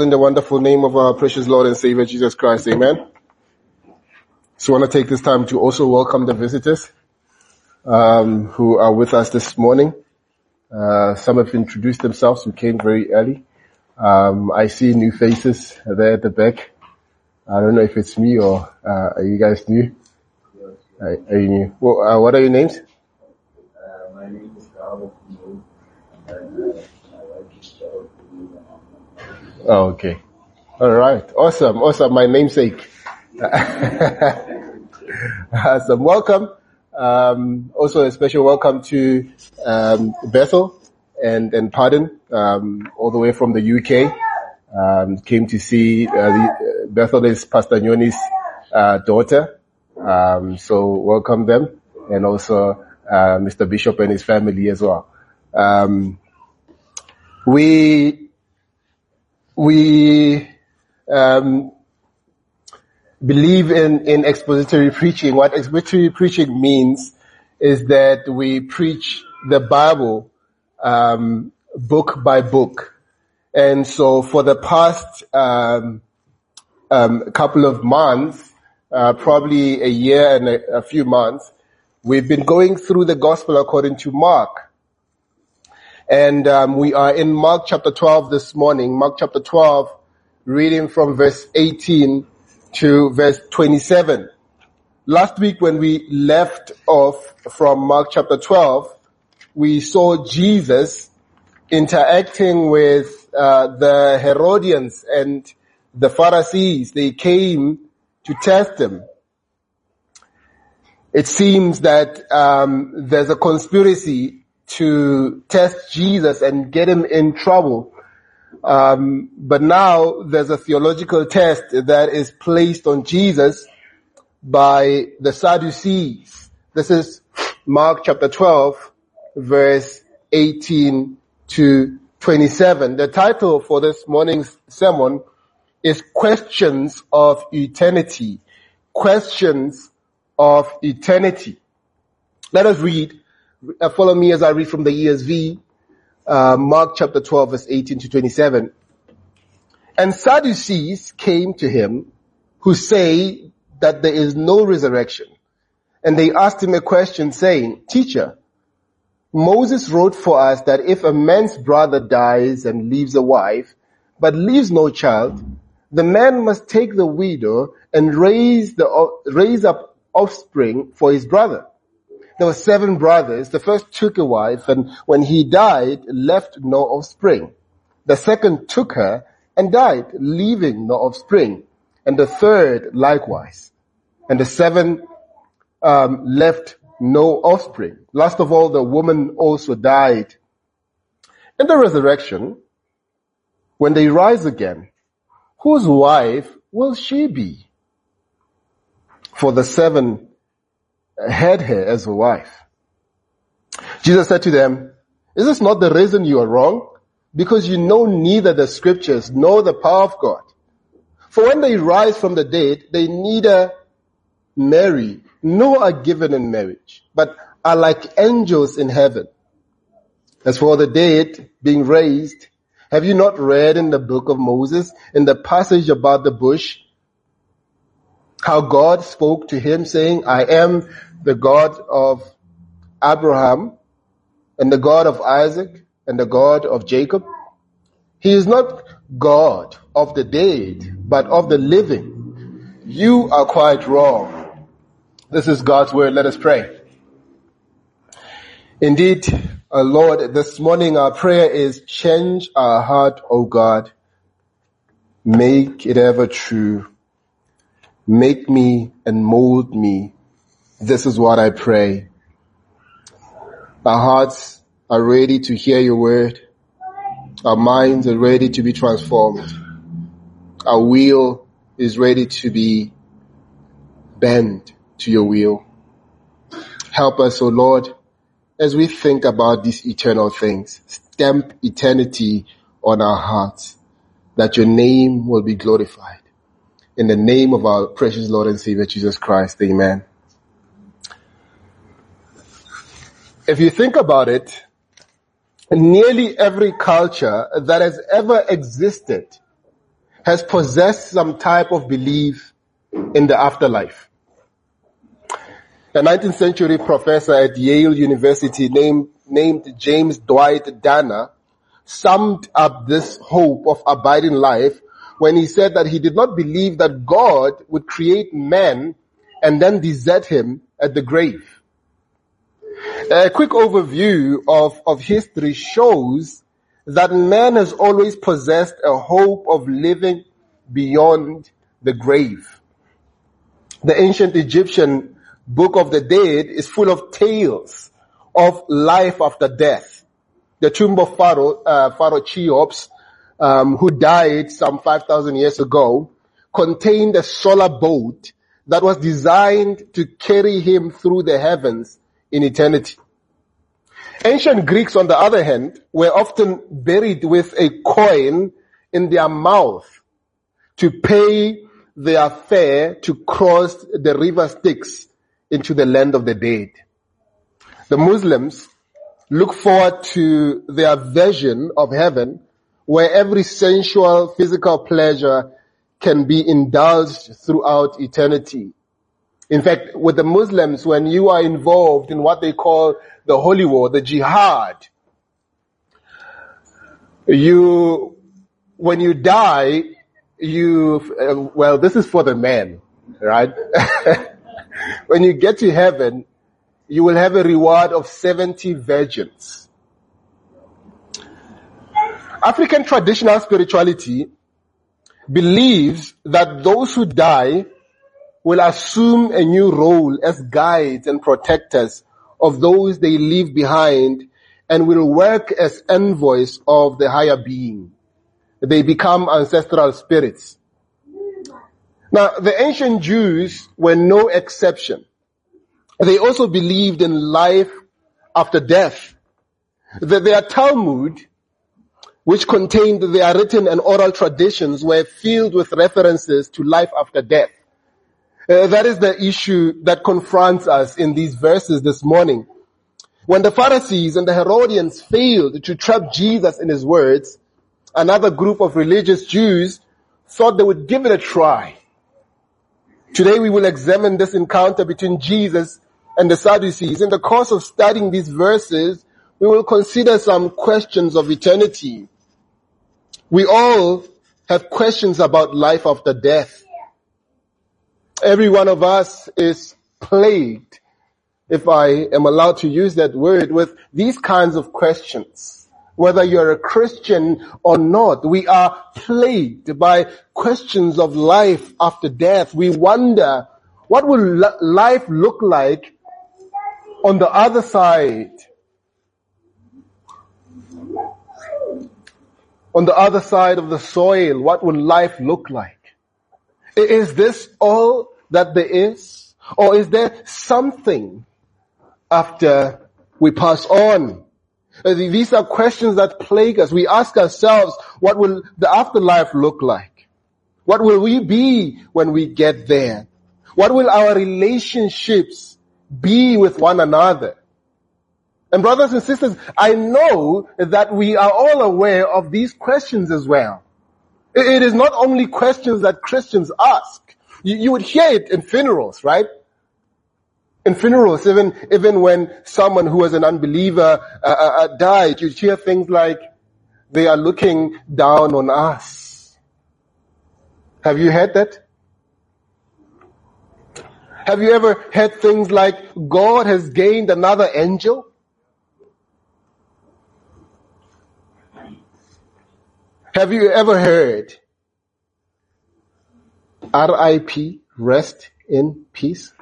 In the wonderful name of our precious Lord and Savior Jesus Christ, amen. So I want to take this time to also welcome the visitors um, who are with us this morning. Uh, some have introduced themselves who came very early. Um, I see new faces there at the back. I don't know if it's me or uh, are you guys new? Are, are you new? Well, uh, what are your names? Uh, my name is Gabo and uh, I like to show Oh, okay. All right. Awesome. Awesome. My namesake. awesome. Welcome. Um, also a special welcome to um, Bethel and and Pardon, um, all the way from the UK. Um, came to see uh, the, uh, Bethel is Pastor Nyoni's uh, daughter. Um, so welcome them, and also uh, Mr. Bishop and his family as well. Um, we we um, believe in, in expository preaching. What expository preaching means is that we preach the Bible um, book by book. And so for the past um, um, couple of months, uh, probably a year and a, a few months, we've been going through the gospel according to Mark. And um, we are in Mark chapter 12 this morning. Mark chapter 12, reading from verse 18 to verse 27. Last week when we left off from Mark chapter 12, we saw Jesus interacting with uh, the Herodians and the Pharisees. They came to test him. It seems that um, there's a conspiracy to test Jesus and get him in trouble. Um, but now there's a theological test that is placed on Jesus by the Sadducees. This is Mark chapter 12 verse 18 to 27. The title for this morning's sermon is questions of eternity. Questions of eternity. Let us read uh, follow me as I read from the ESV, uh, Mark chapter 12 verse 18 to 27. And Sadducees came to him who say that there is no resurrection. And they asked him a question saying, teacher, Moses wrote for us that if a man's brother dies and leaves a wife, but leaves no child, the man must take the widow and raise the, raise up offspring for his brother there were seven brothers. The first took a wife and when he died, left no offspring. The second took her and died, leaving no offspring. And the third likewise. And the seven um, left no offspring. Last of all, the woman also died. In the resurrection, when they rise again, whose wife will she be? For the seven had her as a wife. Jesus said to them, is this not the reason you are wrong? Because you know neither the scriptures nor the power of God. For when they rise from the dead, they neither marry nor are given in marriage, but are like angels in heaven. As for the dead being raised, have you not read in the book of Moses, in the passage about the bush, how God spoke to him saying, I am the God of Abraham and the God of Isaac and the God of Jacob. He is not God of the dead, but of the living. You are quite wrong. This is God's word. Let us pray. Indeed, uh, Lord, this morning our prayer is change our heart, O God. Make it ever true. Make me and mold me. This is what I pray. Our hearts are ready to hear your word. Our minds are ready to be transformed. Our will is ready to be bent to your will. Help us, O oh Lord, as we think about these eternal things. Stamp eternity on our hearts that your name will be glorified. In the name of our precious Lord and Savior Jesus Christ, amen. If you think about it, nearly every culture that has ever existed has possessed some type of belief in the afterlife. A 19th century professor at Yale University named, named James Dwight Dana summed up this hope of abiding life when he said that he did not believe that God would create man and then desert him at the grave. A quick overview of, of history shows that man has always possessed a hope of living beyond the grave. The ancient Egyptian book of the dead is full of tales of life after death. The tomb of Pharaoh, uh, Pharaoh Cheops, um, who died some 5,000 years ago, contained a solar boat that was designed to carry him through the heavens in eternity. Ancient Greeks, on the other hand, were often buried with a coin in their mouth to pay their fare to cross the river Styx into the land of the dead. The Muslims look forward to their version of heaven where every sensual physical pleasure can be indulged throughout eternity. In fact, with the Muslims, when you are involved in what they call the holy war, the jihad, you, when you die, you, uh, well, this is for the men, right? when you get to heaven, you will have a reward of 70 virgins. African traditional spirituality believes that those who die will assume a new role as guides and protectors of those they leave behind and will work as envoys of the higher being. They become ancestral spirits. Now, the ancient Jews were no exception. They also believed in life after death. The, their Talmud, which contained their written and oral traditions, were filled with references to life after death. Uh, that is the issue that confronts us in these verses this morning. When the Pharisees and the Herodians failed to trap Jesus in his words, another group of religious Jews thought they would give it a try. Today we will examine this encounter between Jesus and the Sadducees. In the course of studying these verses, we will consider some questions of eternity. We all have questions about life after death. Every one of us is plagued, if I am allowed to use that word, with these kinds of questions. Whether you're a Christian or not, we are plagued by questions of life after death. We wonder, what will life look like on the other side? On the other side of the soil, what will life look like? Is this all that there is? Or is there something after we pass on? Uh, these are questions that plague us. We ask ourselves, what will the afterlife look like? What will we be when we get there? What will our relationships be with one another? And brothers and sisters, I know that we are all aware of these questions as well. It is not only questions that Christians ask. You, would hear it in funerals, right? In funerals, even, even when someone who was an unbeliever uh, uh, uh died, you'd hear things like, they are looking down on us. Have you heard that? Have you ever heard things like, God has gained another angel? Have you ever heard RIP, rest in peace?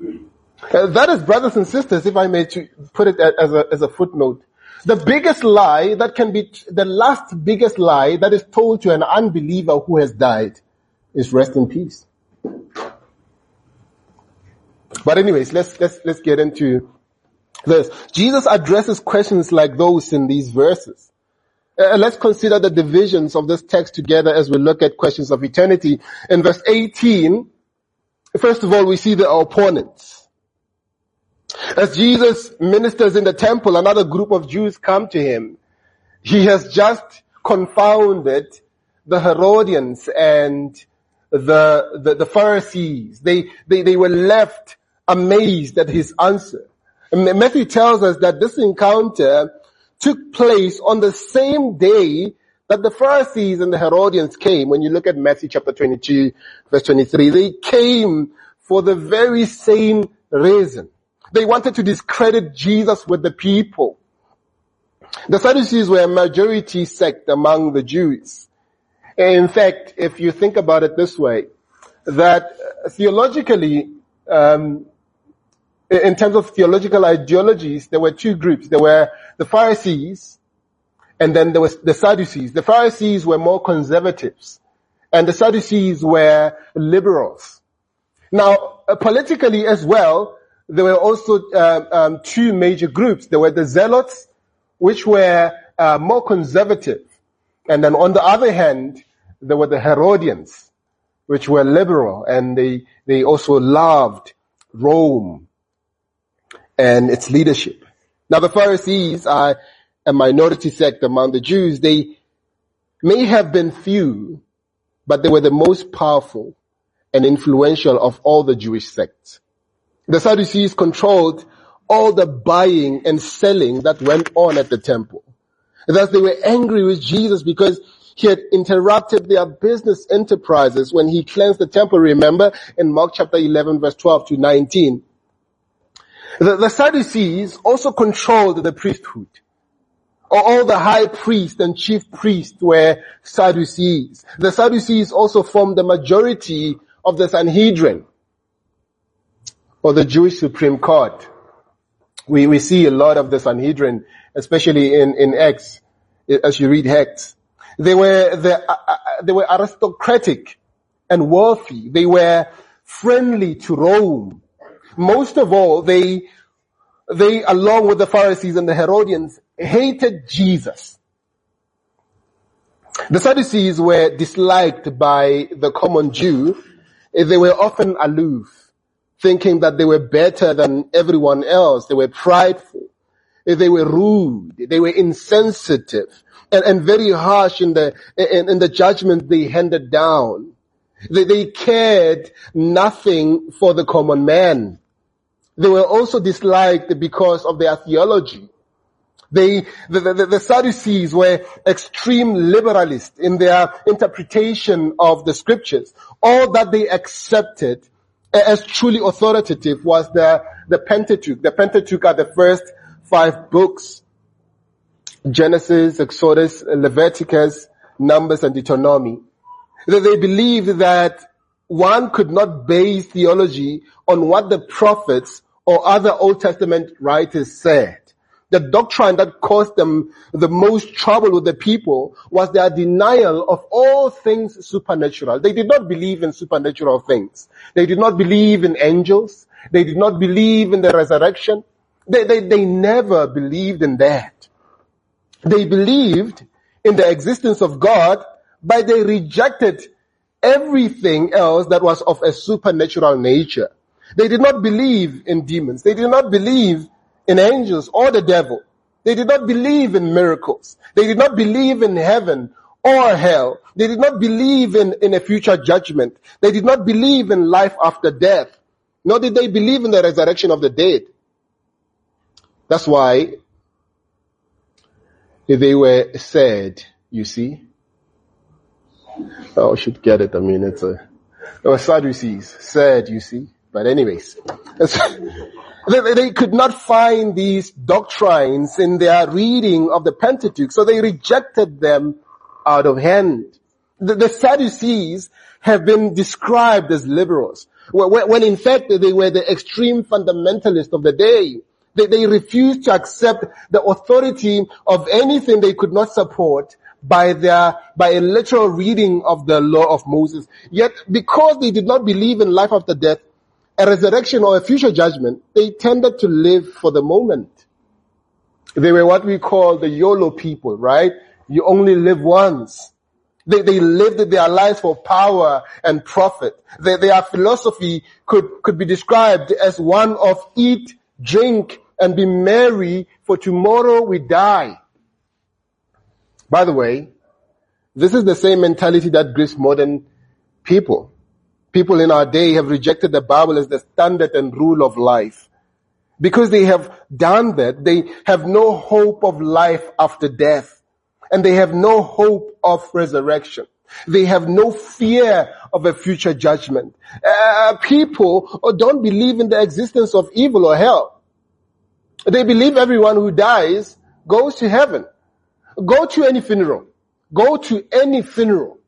Uh, that is, brothers and sisters, if I may put it as a, as a footnote, the biggest lie that can be, the last biggest lie that is told to an unbeliever who has died is rest in peace. But anyways, let's, let's, let's get into this. Jesus addresses questions like those in these verses. Uh, let's consider the divisions of this text together as we look at questions of eternity. In verse 18, first of all, we see the opponents. As Jesus ministers in the temple, another group of Jews come to him. He has just confounded the Herodians and the, the, the Pharisees, they, they, they were left amazed at his answer. And Matthew tells us that this encounter took place on the same day that the Pharisees and the Herodians came. When you look at Matthew chapter 22 verse 23, they came for the very same reason. They wanted to discredit Jesus with the people. The Sadducees were a majority sect among the Jews. In fact, if you think about it this way, that theologically, um, in terms of theological ideologies, there were two groups. There were the Pharisees, and then there was the Sadducees. The Pharisees were more conservatives, and the Sadducees were liberals. Now, uh, politically as well, there were also uh, um, two major groups. There were the Zealots, which were uh, more conservative, and then on the other hand, there were the Herodians, which were liberal, and they they also loved Rome and its leadership. Now the Pharisees are a minority sect among the Jews. They may have been few, but they were the most powerful and influential of all the Jewish sects. The Sadducees controlled all the buying and selling that went on at the temple. Thus they were angry with Jesus because he had interrupted their business enterprises when he cleansed the temple, remember, in Mark chapter 11 verse 12 to 19. The, the Sadducees also controlled the priesthood. All the high priests and chief priests were Sadducees. The Sadducees also formed the majority of the Sanhedrin, or the Jewish Supreme Court. We, we see a lot of the Sanhedrin, especially in, in Acts, as you read Acts. They were, the, uh, uh, they were aristocratic and wealthy. They were friendly to Rome. Most of all, they, they along with the Pharisees and the Herodians hated Jesus. The Sadducees were disliked by the common Jew. They were often aloof, thinking that they were better than everyone else. They were prideful. They were rude. They were insensitive and, and very harsh in the, in, in the judgment they handed down. They, they cared nothing for the common man. They were also disliked because of their theology. They, the, the, the, Sadducees were extreme liberalists in their interpretation of the scriptures. All that they accepted as truly authoritative was the, the Pentateuch. The Pentateuch are the first five books. Genesis, Exodus, Leviticus, Numbers, and Deuteronomy. They, they believed that one could not base theology on what the prophets or other Old Testament writers said. The doctrine that caused them the most trouble with the people was their denial of all things supernatural. They did not believe in supernatural things. They did not believe in angels. They did not believe in the resurrection. They, they, they never believed in that. They believed in the existence of God, but they rejected everything else that was of a supernatural nature. They did not believe in demons. They did not believe in angels or the devil. They did not believe in miracles. They did not believe in heaven or hell. They did not believe in, in a future judgment. They did not believe in life after death. Nor did they believe in the resurrection of the dead. That's why they were sad, you see. Oh, I should get it. I mean, it's a, it uh, was Sadducees. Sad, you see. But anyways, they, could not find these doctrines in their reading of the Pentateuch, so they rejected them out of hand. The, the Sadducees have been described as liberals, when in fact they were the extreme fundamentalists of the day. They, they refused to accept the authority of anything they could not support by their, by a literal reading of the law of Moses. Yet because they did not believe in life after death, a resurrection or a future judgment, they tended to live for the moment. They were what we call the YOLO people, right? You only live once. They, they lived their lives for power and profit. Their philosophy could, could be described as one of eat, drink, and be merry, for tomorrow we die. By the way, This is the same mentality that grips modern people. People in our day have rejected the Bible as the standard and rule of life. Because they have done that, they have no hope of life after death. And they have no hope of resurrection. They have no fear of a future judgment. Uh, people don't believe in the existence of evil or hell. They believe everyone who dies goes to heaven. Go to any funeral. Go to any funeral.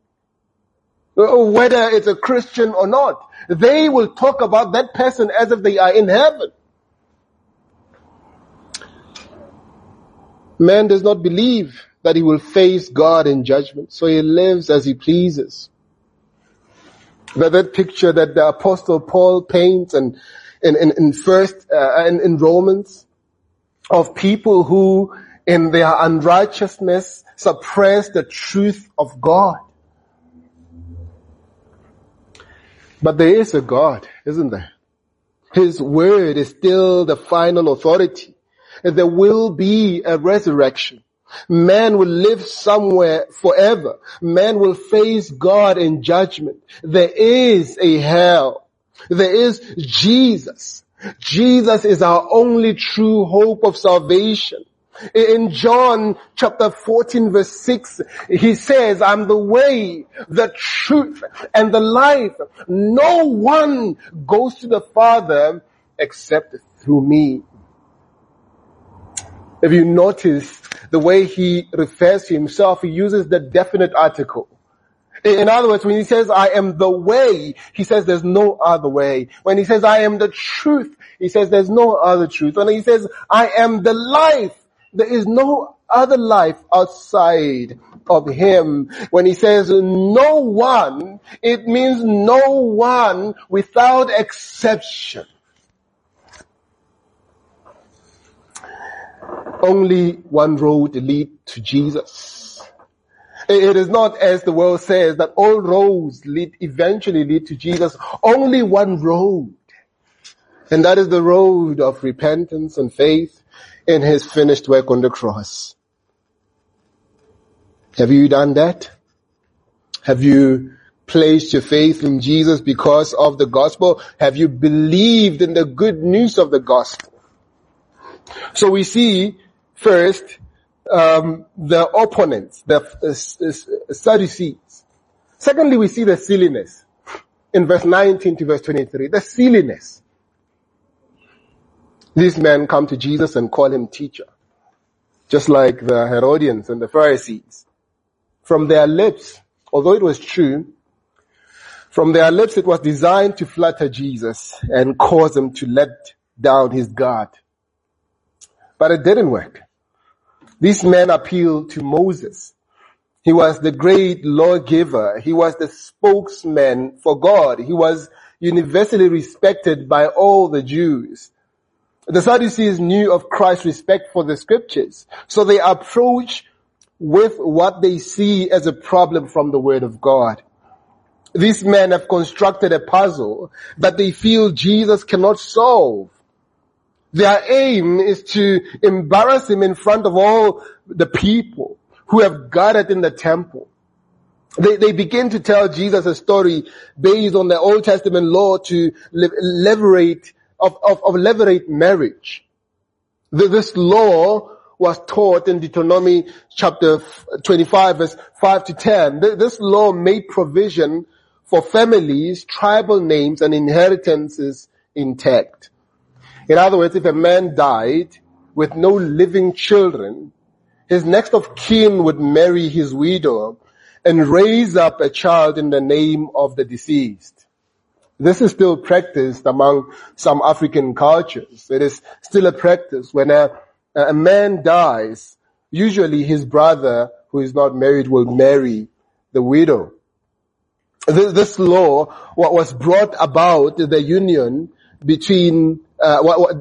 Whether it's a Christian or not. They will talk about that person as if they are in heaven. Man does not believe that he will face God in judgment, so he lives as he pleases. That, that picture that the apostle Paul paints and in, in, in first, uh, in, in Romans of people who in their unrighteousness suppress the truth of God. But there is a God, isn't there? His word is still the final authority. There will be a resurrection. Man will live somewhere forever. Man will face God in judgment. There is a hell. There is Jesus. Jesus is our only true hope of salvation. In John chapter 14 verse 6, he says, I'm the way, the truth, and the life. No one goes to the Father except through me. If you notice the way he refers to himself, he uses the definite article. In other words, when he says, I am the way, he says there's no other way. When he says, I am the truth, he says there's no other truth. When he says, I am the life, there is no other life outside of him. When he says no one, it means no one without exception. Only one road lead to Jesus. It is not as the world says that all roads lead, eventually lead to Jesus. Only one road. And that is the road of repentance and faith in his finished work on the cross. Have you done that? Have you placed your faith in Jesus because of the gospel? Have you believed in the good news of the gospel? So we see first um, the opponents, the uh, Sadducees. Secondly, we see the silliness in verse 19 to verse 23. The silliness. These men come to Jesus and call him teacher, just like the Herodians and the Pharisees. From their lips, although it was true, from their lips it was designed to flatter Jesus and cause him to let down his guard. But it didn't work. These men appealed to Moses. He was the great lawgiver. He was the spokesman for God. He was universally respected by all the Jews. The Sadducees knew of Christ's respect for the scriptures. So they approach with what they see as a problem from the word of God. These men have constructed a puzzle that they feel Jesus cannot solve. Their aim is to embarrass him in front of all the people who have gathered in the temple. They, they begin to tell Jesus a story based on the Old Testament law to levirate of, of, of levirate marriage. This law was taught in Deuteronomy chapter 25 verse 5 to 10. This law made provision for families, tribal names and inheritances intact. In other words, if a man died with no living children, his next of kin would marry his widow and raise up a child in the name of the deceased. This is still practiced among some African cultures. It is still a practice when a, a man dies, usually his brother who is not married will marry the widow. This law what was brought about the union between uh, what, what,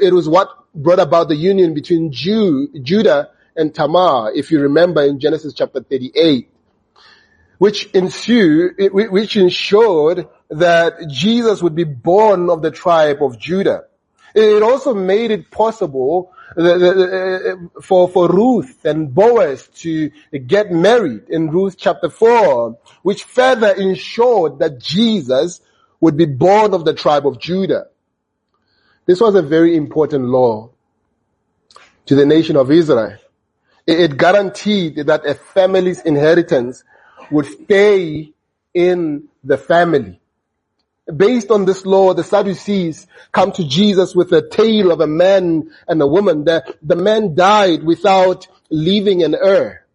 it was what brought about the union between Jew, Judah and Tamar, if you remember in Genesis chapter 38, which ensue, which ensured that Jesus would be born of the tribe of Judah. It also made it possible uh, uh, uh, for, for Ruth and Boaz to get married in Ruth chapter 4, which further ensured that Jesus would be born of the tribe of Judah. This was a very important law to the nation of Israel. It guaranteed that a family's inheritance would stay in the family. Based on this law, the Sadducees come to Jesus with a tale of a man and a woman. The, the man died without leaving an heir.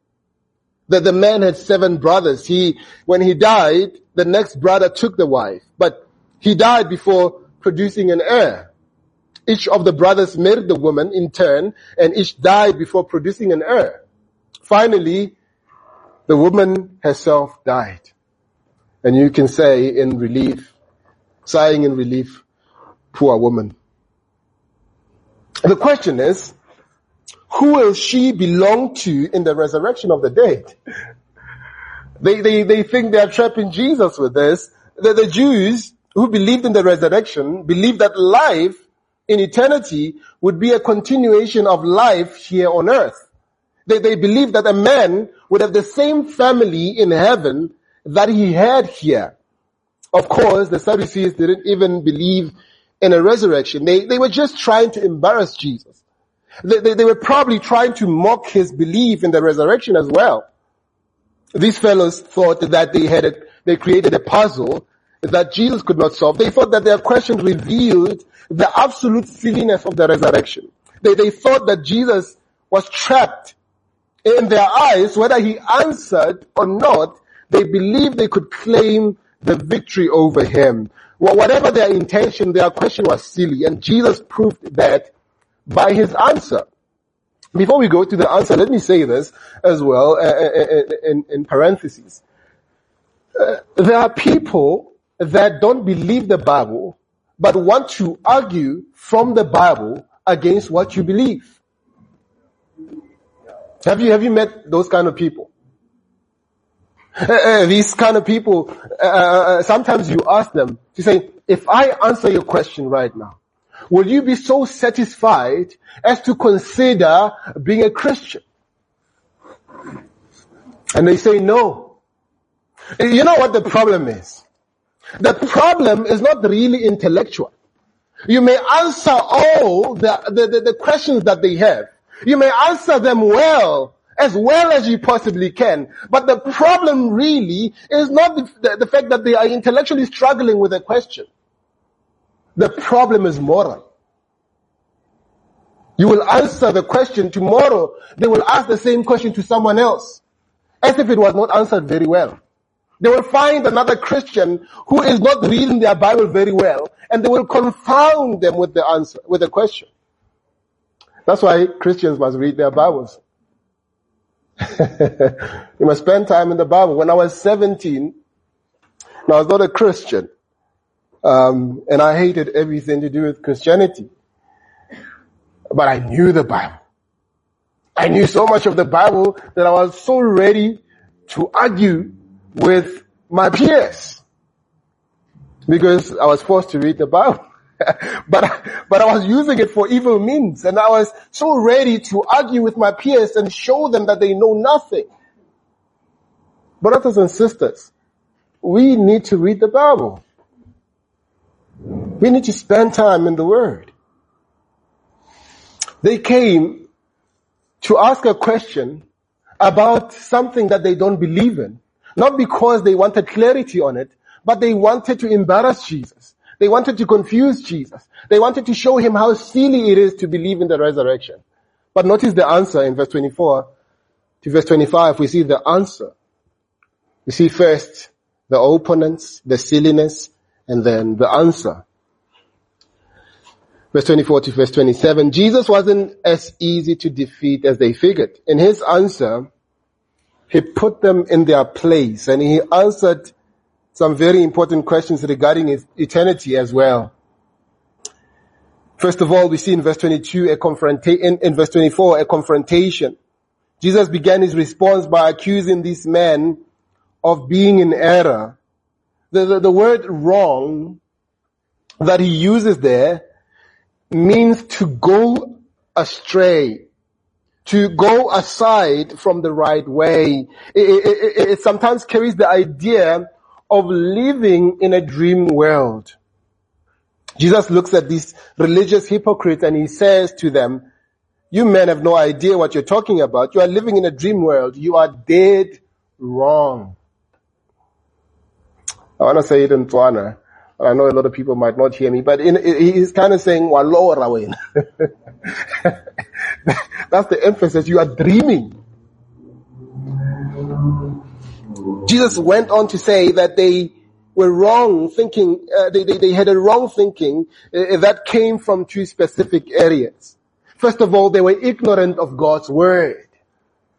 That the man had seven brothers. He, when he died, the next brother took the wife, but he died before producing an heir. Each of the brothers married the woman in turn, and each died before producing an heir. Finally, the woman herself died. And you can say in relief, sighing in relief, poor woman. The question is, who will she belong to in the resurrection of the dead? They, they, they think they are trapping Jesus with this. The, the Jews who believed in the resurrection believed that life in eternity would be a continuation of life here on earth. They, they believed that a man would have the same family in heaven that he had here. Of course, the Sadducees didn't even believe in a resurrection. They, they were just trying to embarrass Jesus. They, they, they were probably trying to mock his belief in the resurrection as well. These fellows thought that they had, a, they created a puzzle that Jesus could not solve. They thought that their question revealed the absolute silliness of the resurrection. They, they thought that Jesus was trapped in their eyes, whether he answered or not, they believed they could claim the victory over him. Well, whatever their intention, their question was silly, and Jesus proved that by his answer. Before we go to the answer, let me say this as well, uh, uh, uh in, in, parentheses. There are people that don't believe the Bible but want to argue from the Bible against what you believe. Have you, have you met those kind of people? Uh, these kind of people, uh, sometimes you ask them to say, if I answer your question right now, will you be so satisfied as to consider being a Christian? And they say no. You know what the problem is? The problem is not really intellectual. You may answer all the, the, the, the questions that they have. You may answer them well, as well as you possibly can. But the problem really is not the, the, the, fact that they are intellectually struggling with a question. The problem is moral. You will answer the question tomorrow. They will ask the same question to someone else. As if it was not answered very well. They will find another Christian who is not reading their Bible very well, and they will confound them with the answer, with the question. That's why Christians must read their Bibles. you must spend time in the Bible. When I was 17, I was not a Christian, um, and I hated everything to do with Christianity. But I knew the Bible. I knew so much of the Bible that I was so ready to argue with my peers because I was forced to read the Bible. but, but I was using it for evil means and I was so ready to argue with my peers and show them that they know nothing. Brothers and sisters, we need to read the Bible. We need to spend time in the Word. They came to ask a question about something that they don't believe in. Not because they wanted clarity on it, but they wanted to embarrass Jesus. They wanted to confuse Jesus. They wanted to show him how silly it is to believe in the resurrection. But notice the answer in verse 24 to verse 25. We see the answer. We see first the opponents, the silliness, and then the answer. Verse 24 to verse 27. Jesus wasn't as easy to defeat as they figured. In his answer, he put them in their place and he answered some very important questions regarding eternity as well. First of all, we see in verse 22 a confrontation, in, in verse 24, a confrontation. Jesus began his response by accusing these men of being in error. The, the, the word wrong that he uses there means to go astray, to go aside from the right way. It, it, it, it, sometimes carries the idea of living in a dream world. Jesus looks at these religious hypocrites and he says to them, you men have no idea what you're talking about. You are living in a dream world. You are dead wrong. I want to say it in Tswana. I know a lot of people might not hear me, but in, he's kind of saying, That's the emphasis. You are dreaming. Jesus went on to say that they were wrong thinking, uh, they, they, they, had a wrong thinking uh, that came from two specific areas. First of all, they were ignorant of God's word.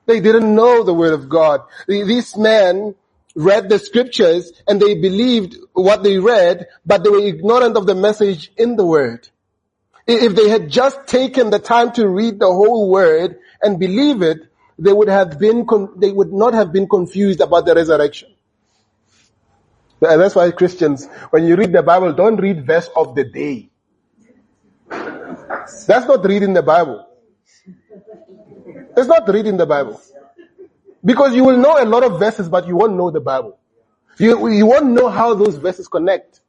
They didn't know the word of God. These men read the scriptures and they believed what they read, but they were ignorant of the message in the word. If they had just taken the time to read the whole word and believe it, they would have been, they would not have been confused about the resurrection. And that's why Christians, when you read the Bible, don't read verse of the day. That's not reading the Bible. It's not reading the Bible. Because you will know a lot of verses, but you won't know the Bible. You, you won't know how those verses connect.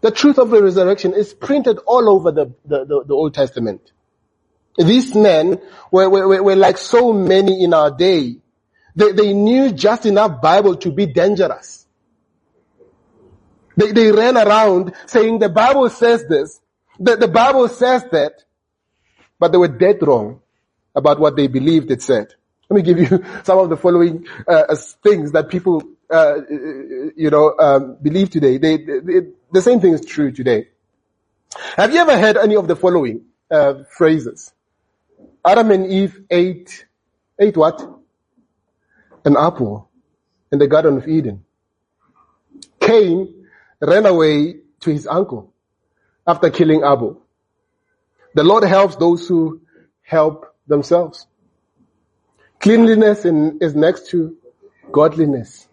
The truth of the resurrection is printed all over the, the, the, the Old Testament. These men were, were, were like so many in our day. They, they knew just enough Bible to be dangerous. They, they ran around saying the Bible says this, that the Bible says that, but they were dead wrong about what they believed it said. Let me give you some of the following uh, things that people, uh, you know, um, believe today. They, they, the same thing is true today. Have you ever heard any of the following uh, phrases? Adam and Eve ate, ate what? An apple in the Garden of Eden. Cain ran away to his uncle after killing Abel. The Lord helps those who help themselves. Cleanliness in, is next to godliness.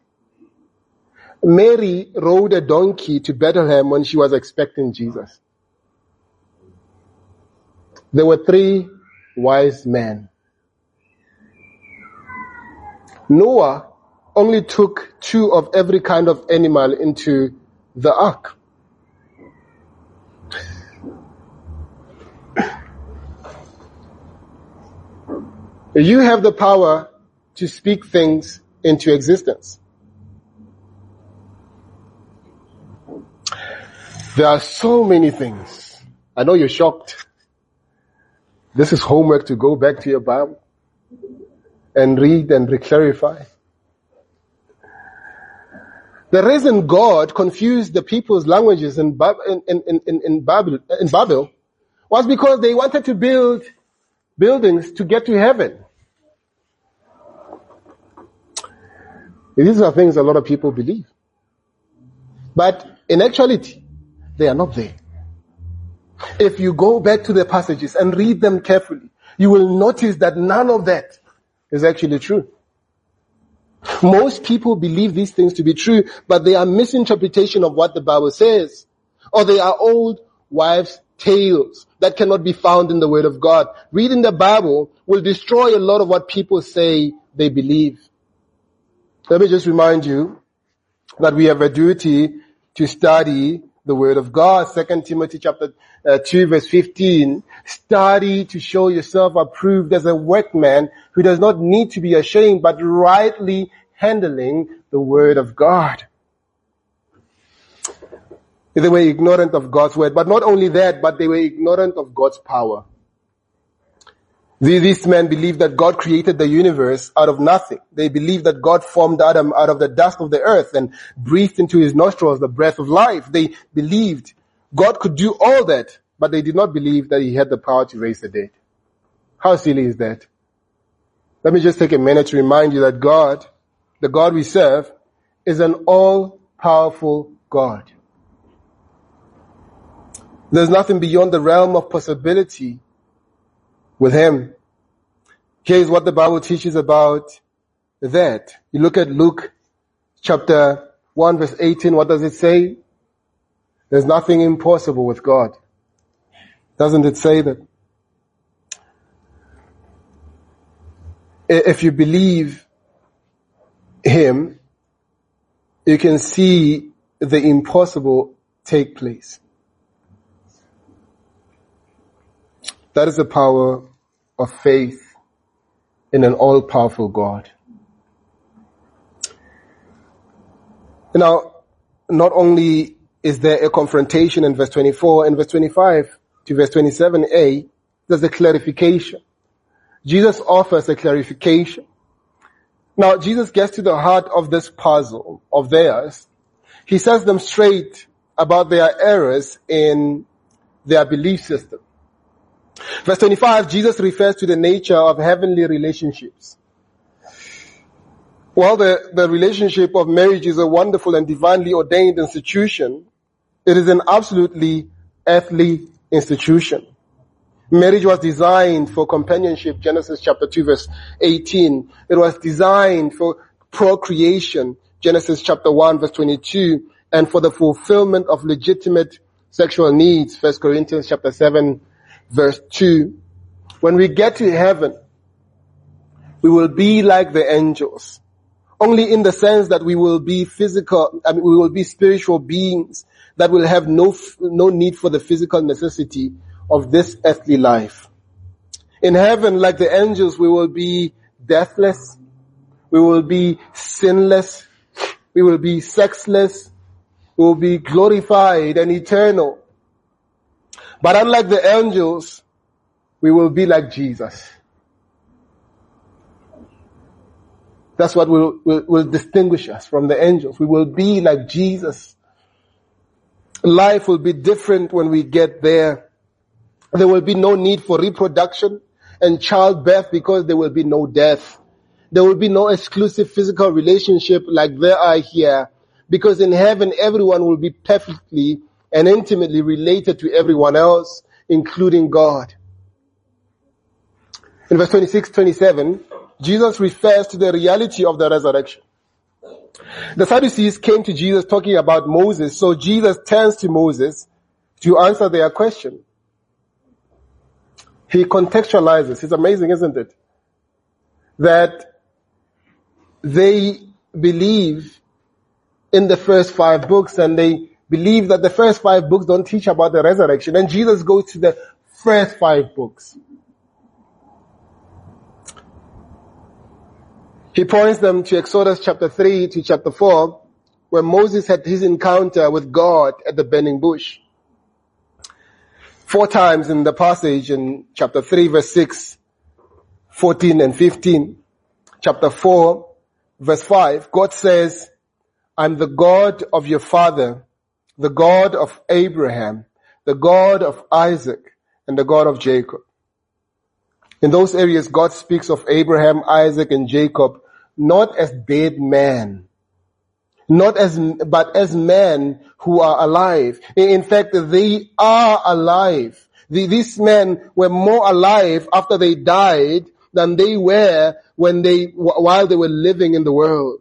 Mary rode a donkey to Bethlehem when she was expecting Jesus. There were three wise men. Noah only took two of every kind of animal into the ark. You have the power to speak things into existence. There are so many things. I know you're shocked. This is homework to go back to your Bible and read and reclarify. The reason God confused the people's languages in, in, in, in, in, Babel, in Babel was because they wanted to build buildings to get to heaven. These are things a lot of people believe. But in actuality, they are not there. If you go back to the passages and read them carefully, you will notice that none of that is actually true. Most people believe these things to be true, but they are misinterpretation of what the Bible says. Or they are old wives' tales that cannot be found in the Word of God. Reading the Bible will destroy a lot of what people say they believe. Let me just remind you that we have a duty to study the Word of God. Second Timothy chapter uh, 2 verse 15. Study to show yourself approved as a workman who does not need to be ashamed, but rightly handling the Word of God. They were ignorant of God's word, but not only that, but they were ignorant of God's power. These men believed that God created the universe out of nothing. They believed that God formed Adam out of the dust of the earth and breathed into his nostrils the breath of life. They believed God could do all that, but they did not believe that he had the power to raise the dead. How silly is that? Let me just take a minute to remind you that God, the God we serve, is an all-powerful God. There's nothing beyond the realm of possibility with him. Here's what the Bible teaches about that. You look at Luke chapter 1 verse 18, what does it say? There's nothing impossible with God. Doesn't it say that? If you believe Him, you can see the impossible take place. That is the power of faith in an all-powerful God. Now, not only is there a confrontation in verse 24 and verse 25 to verse 27a, there's a clarification. Jesus offers a clarification. Now, Jesus gets to the heart of this puzzle of theirs. He sets them straight about their errors in their belief system. Verse 25, Jesus refers to the nature of heavenly relationships. While the, the relationship of marriage is a wonderful and divinely ordained institution, it is an absolutely earthly institution. Marriage was designed for companionship, Genesis chapter 2 verse 18. It was designed for procreation, Genesis chapter 1 verse 22, and for the fulfillment of legitimate sexual needs, 1 Corinthians chapter 7 verse 2. When we get to heaven, we will be like the angels. Only in the sense that we will be physical, I mean, we will be spiritual beings that will have no, no need for the physical necessity of this earthly life. In heaven, like the angels, we will be deathless. We will be sinless. We will be sexless. We will be glorified and eternal. But unlike the angels, we will be like Jesus. That's what will, will, will distinguish us from the angels. We will be like Jesus. Life will be different when we get there. There will be no need for reproduction and childbirth because there will be no death. There will be no exclusive physical relationship like there are here because in heaven everyone will be perfectly and intimately related to everyone else, including God. In verse 26, 27, Jesus refers to the reality of the resurrection. The Sadducees came to Jesus talking about Moses, so Jesus turns to Moses to answer their question. He contextualizes. It's amazing, isn't it? That they believe in the first five books and they believe that the first five books don't teach about the resurrection. And Jesus goes to the first five books. He points them to Exodus chapter 3 to chapter 4, where Moses had his encounter with God at the burning bush. Four times in the passage in chapter 3 verse 6, 14 and 15. Chapter 4 verse 5, God says, I'm the God of your father, the God of Abraham, the God of Isaac, and the God of Jacob. In those areas, God speaks of Abraham, Isaac, and Jacob not as dead men, not as, but as men who are alive. In fact, they are alive. These men were more alive after they died than they were when they, while they were living in the world.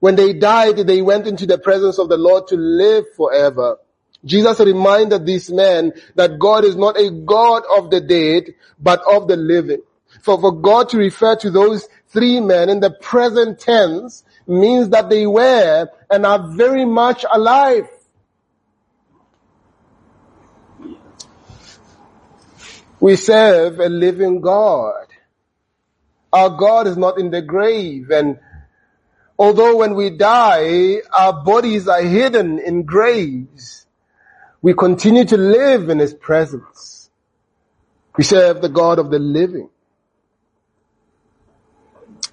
When they died, they went into the presence of the Lord to live forever. Jesus reminded these men that God is not a God of the dead, but of the living. For, for God to refer to those three men in the present tense means that they were and are very much alive. We serve a living God. Our God is not in the grave and although when we die, our bodies are hidden in graves, we continue to live in His presence. We serve the God of the living.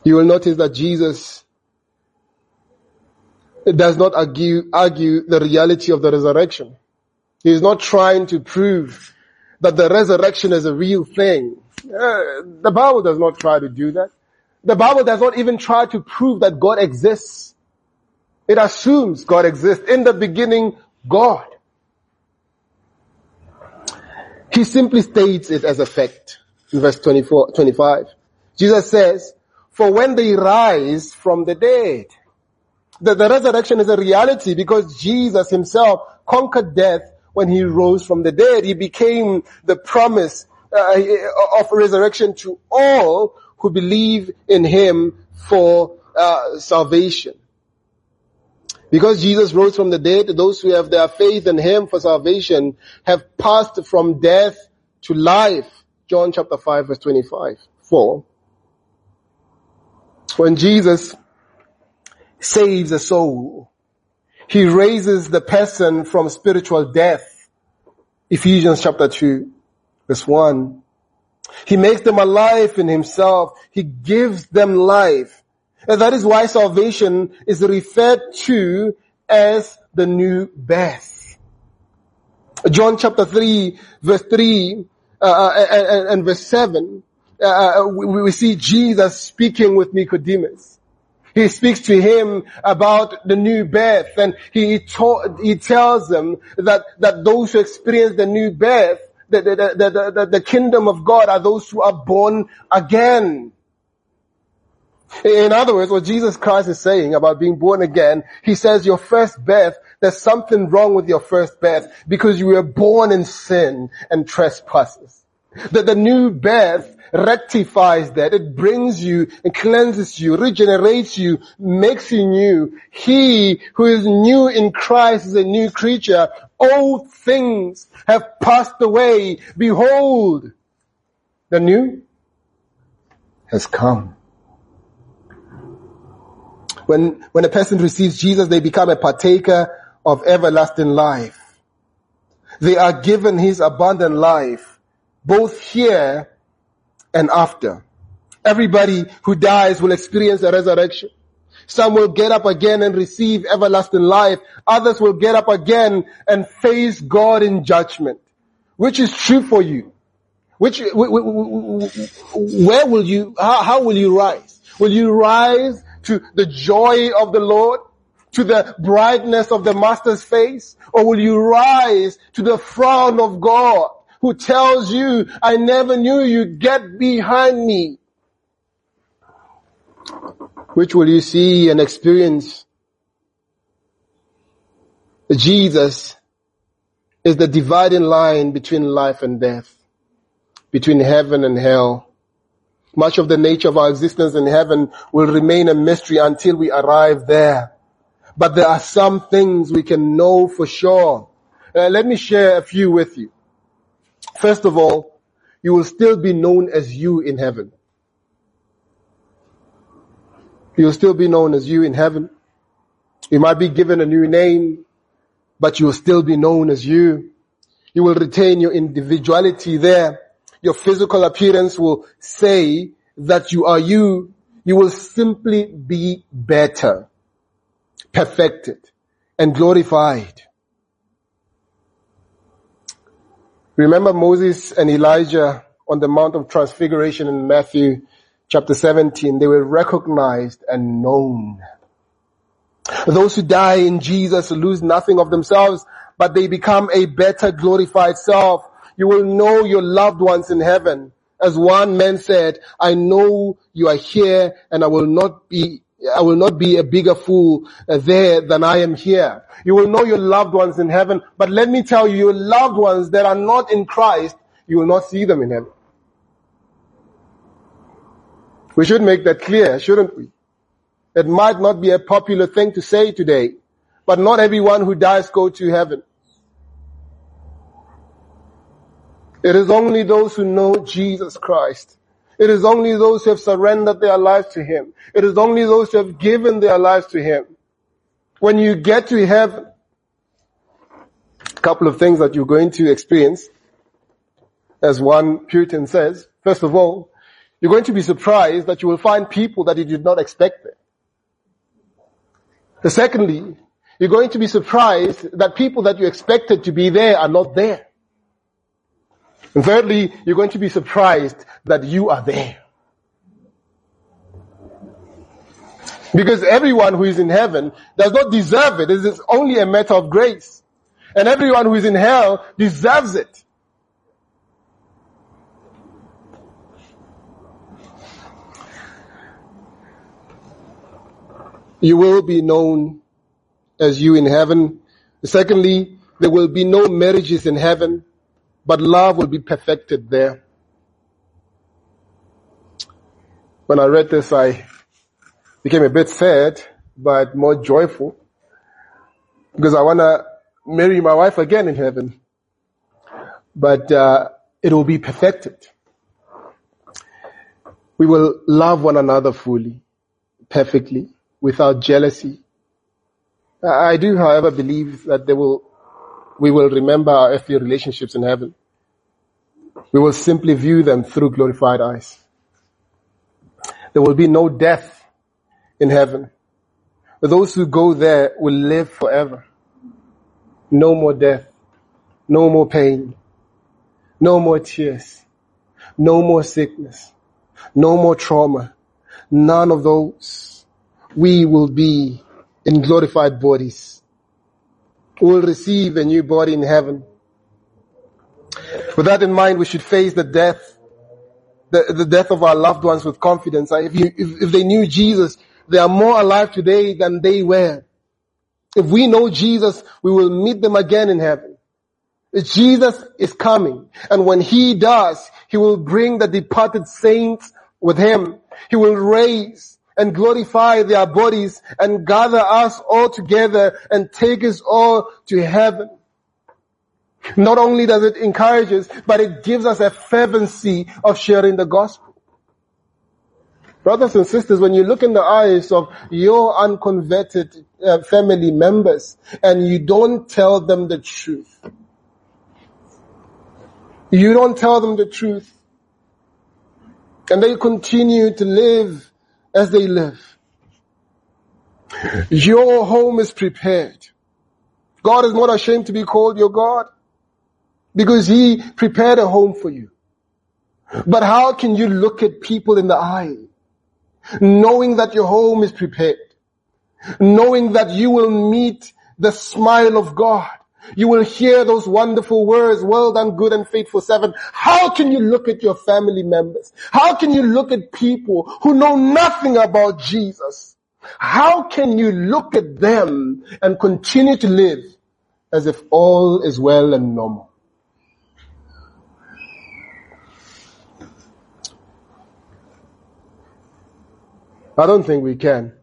You will notice that Jesus does not argue, argue the reality of the resurrection. He is not trying to prove that the resurrection is a real thing. Uh, the Bible does not try to do that. The Bible does not even try to prove that God exists. It assumes God exists. In the beginning, God. He simply states it as a fact in verse 24, 25. Jesus says, for when they rise from the dead, the, the resurrection is a reality because Jesus himself conquered death when he rose from the dead. He became the promise uh, of resurrection to all who believe in him for uh, salvation. Because Jesus rose from the dead, those who have their faith in him for salvation have passed from death to life. John chapter 5 verse 25. 4. When Jesus saves a soul, he raises the person from spiritual death. Ephesians chapter 2 verse 1. He makes them alive in himself. He gives them life. And that is why salvation is referred to as the new birth. John chapter 3 verse 3 uh, uh and, and, verse 7, uh, uh, we, we see Jesus speaking with Nicodemus. He speaks to him about the new birth and he, he tells them that, that those who experience the new birth, the, the, the, the, the kingdom of God are those who are born again. In other words, what Jesus Christ is saying about being born again, He says your first birth, there's something wrong with your first birth because you were born in sin and trespasses. That the new birth rectifies that. It brings you and cleanses you, regenerates you, makes you new. He who is new in Christ is a new creature. Old things have passed away. Behold, the new has come. When, when a person receives Jesus, they become a partaker of everlasting life. They are given his abundant life, both here and after. Everybody who dies will experience a resurrection. Some will get up again and receive everlasting life. Others will get up again and face God in judgment. Which is true for you? Which, where will you, how, how will you rise? Will you rise to the joy of the Lord? To the brightness of the Master's face? Or will you rise to the frown of God who tells you, I never knew you, get behind me? Which will you see and experience? Jesus is the dividing line between life and death, between heaven and hell, much of the nature of our existence in heaven will remain a mystery until we arrive there. But there are some things we can know for sure. Uh, let me share a few with you. First of all, you will still be known as you in heaven. You'll still be known as you in heaven. You might be given a new name, but you'll still be known as you. You will retain your individuality there your physical appearance will say that you are you. You will simply be better, perfected, and glorified. Remember Moses and Elijah on the Mount of Transfiguration in Matthew chapter 17. They were recognized and known. Those who die in Jesus lose nothing of themselves, but they become a better glorified self you will know your loved ones in heaven. As one man said, I know you are here and I will not be I will not be a bigger fool uh, there than I am here. You will know your loved ones in heaven, but let me tell you, your loved ones that are not in Christ, you will not see them in heaven. We should make that clear, shouldn't we? It might not be a popular thing to say today, but not everyone who dies go to heaven. It is only those who know Jesus Christ. It is only those who have surrendered their lives to Him. It is only those who have given their lives to Him. When you get to heaven, a couple of things that you're going to experience, as one Puritan says. First of all, you're going to be surprised that you will find people that you did not expect there. secondly, you're going to be surprised that people that you expected to be there are not there. And thirdly, you're going to be surprised that you are there. Because everyone who is in heaven does not deserve it. It is only a matter of grace. And everyone who is in hell deserves it. You will be known as you in heaven. Secondly, there will be no marriages in heaven, but love will be perfected there. When I read this, I became a bit sad, but more joyful because I want to marry my wife again in heaven. But uh, it will be perfected. We will love one another fully, perfectly, without jealousy. I do, however, believe that there will, we will remember our earthly relationships in heaven. We will simply view them through glorified eyes. There will be no death in heaven. Those who go there will live forever. No more death. No more pain. No more tears. No more sickness. No more trauma. None of those. We will be in glorified bodies. Will receive a new body in heaven. With that in mind, we should face the death, the, the death of our loved ones with confidence. If, you, if, if they knew Jesus, they are more alive today than they were. If we know Jesus, we will meet them again in heaven. Jesus is coming. And when he does, he will bring the departed saints with him. He will raise and glorify their bodies and gather us all together and take us all to heaven. Not only does it encourage us, but it gives us a fervency of sharing the gospel. Brothers and sisters, when you look in the eyes of your unconverted uh, family members and you don't tell them the truth, you don't tell them the truth, and they continue to live as they live. Your home is prepared. God is not ashamed to be called your God because he prepared a home for you. But how can you look at people in the eye knowing that your home is prepared, knowing that you will meet the smile of God, you will hear those wonderful words, well done, good and faithful servant. How can you look at your family members? How can you look at people who know nothing about Jesus? How can you look at them and continue to live as if all is well and normal? I don't think we can.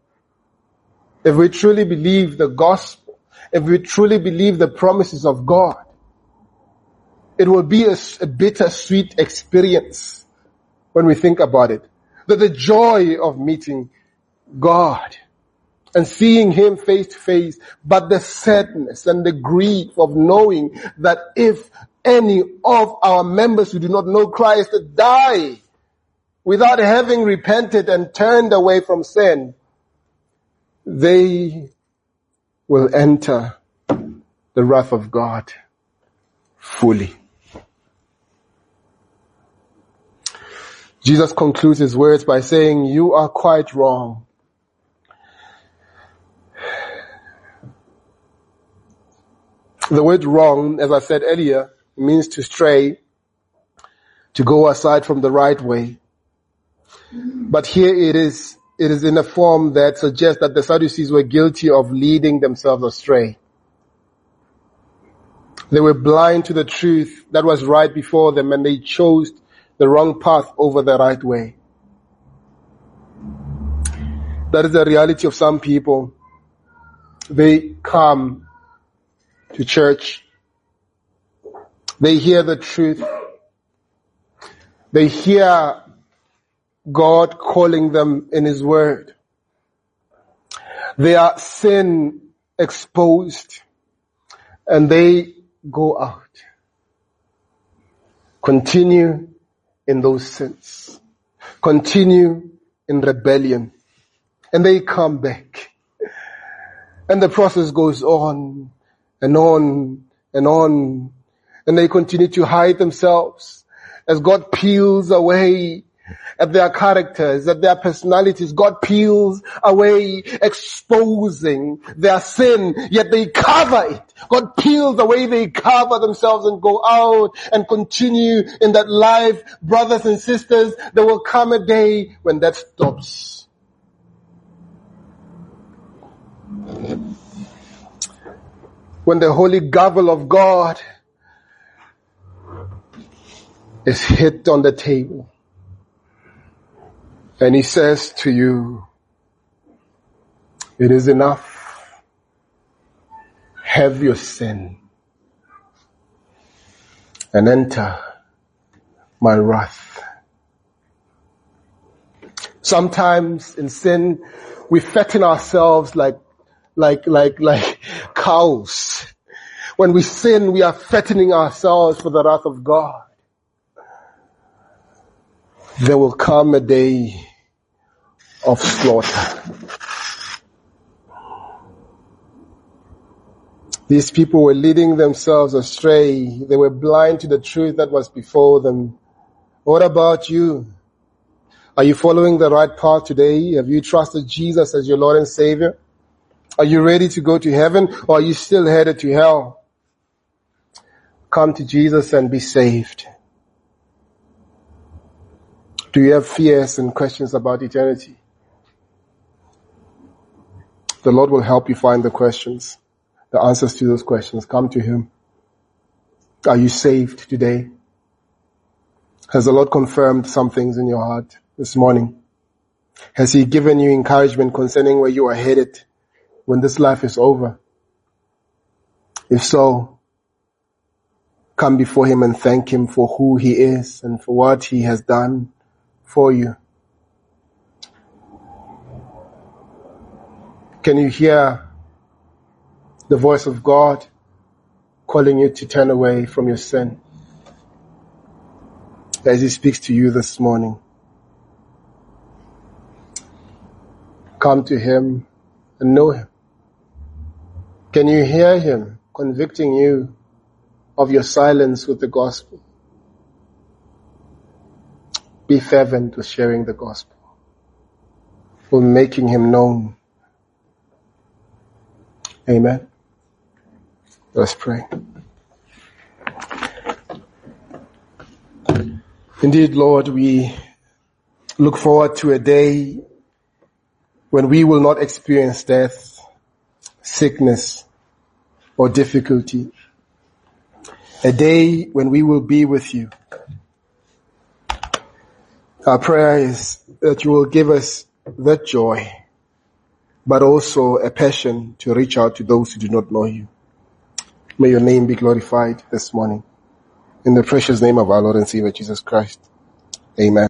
If we truly believe the gospel, if we truly believe the promises of God, it will be a, a bittersweet experience when we think about it. That the joy of meeting God and seeing Him face to face, but the sadness and the grief of knowing that if any of our members who do not know Christ die without having repented and turned away from sin, they will enter the wrath of God fully. Jesus concludes his words by saying, you are quite wrong. The word wrong, as I said earlier, means to stray, to go aside from the right way. But here it is, it is in a form that suggests that the Sadducees were guilty of leading themselves astray. They were blind to the truth that was right before them and they chose the wrong path over the right way. That is the reality of some people. They come to church. They hear the truth. They hear God calling them in His Word. They are sin exposed and they go out. Continue in those sins. Continue in rebellion. And they come back. And the process goes on and on and on. And they continue to hide themselves as God peels away at their characters, at their personalities. God peels away, exposing their sin, yet they cover it. God peels away, they cover themselves and go out and continue in that life. Brothers and sisters, there will come a day when that stops. when the holy gavel of God is hit on the table and he says to you, it is enough. Have your sin and enter my wrath. Sometimes in sin, we fatten ourselves like, like, like, like cows. When we sin, we are fattening ourselves for the wrath of God. There will come a day of slaughter. These people were leading themselves astray. They were blind to the truth that was before them. What about you? Are you following the right path today? Have you trusted Jesus as your Lord and Savior? Are you ready to go to heaven or are you still headed to hell? Come to Jesus and be saved. Do you have fears and questions about eternity? The Lord will help you find the questions, the answers to those questions. Come to Him. Are you saved today? Has the Lord confirmed some things in your heart this morning? Has He given you encouragement concerning where you are headed when this life is over? If so, come before Him and thank Him for who He is and for what He has done for you. Can you hear the voice of God calling you to turn away from your sin as He speaks to you this morning? Come to Him and know Him. Can you hear Him convicting you of your silence with the gospel? Be fervent with sharing the gospel, with making Him known Amen. Let's pray. Indeed, Lord, we look forward to a day when we will not experience death, sickness, or difficulty. A day when we will be with you. Our prayer is that you will give us that joy but also a passion to reach out to those who do not know you. May your name be glorified this morning. In the precious name of our Lord and Savior Jesus Christ. Amen.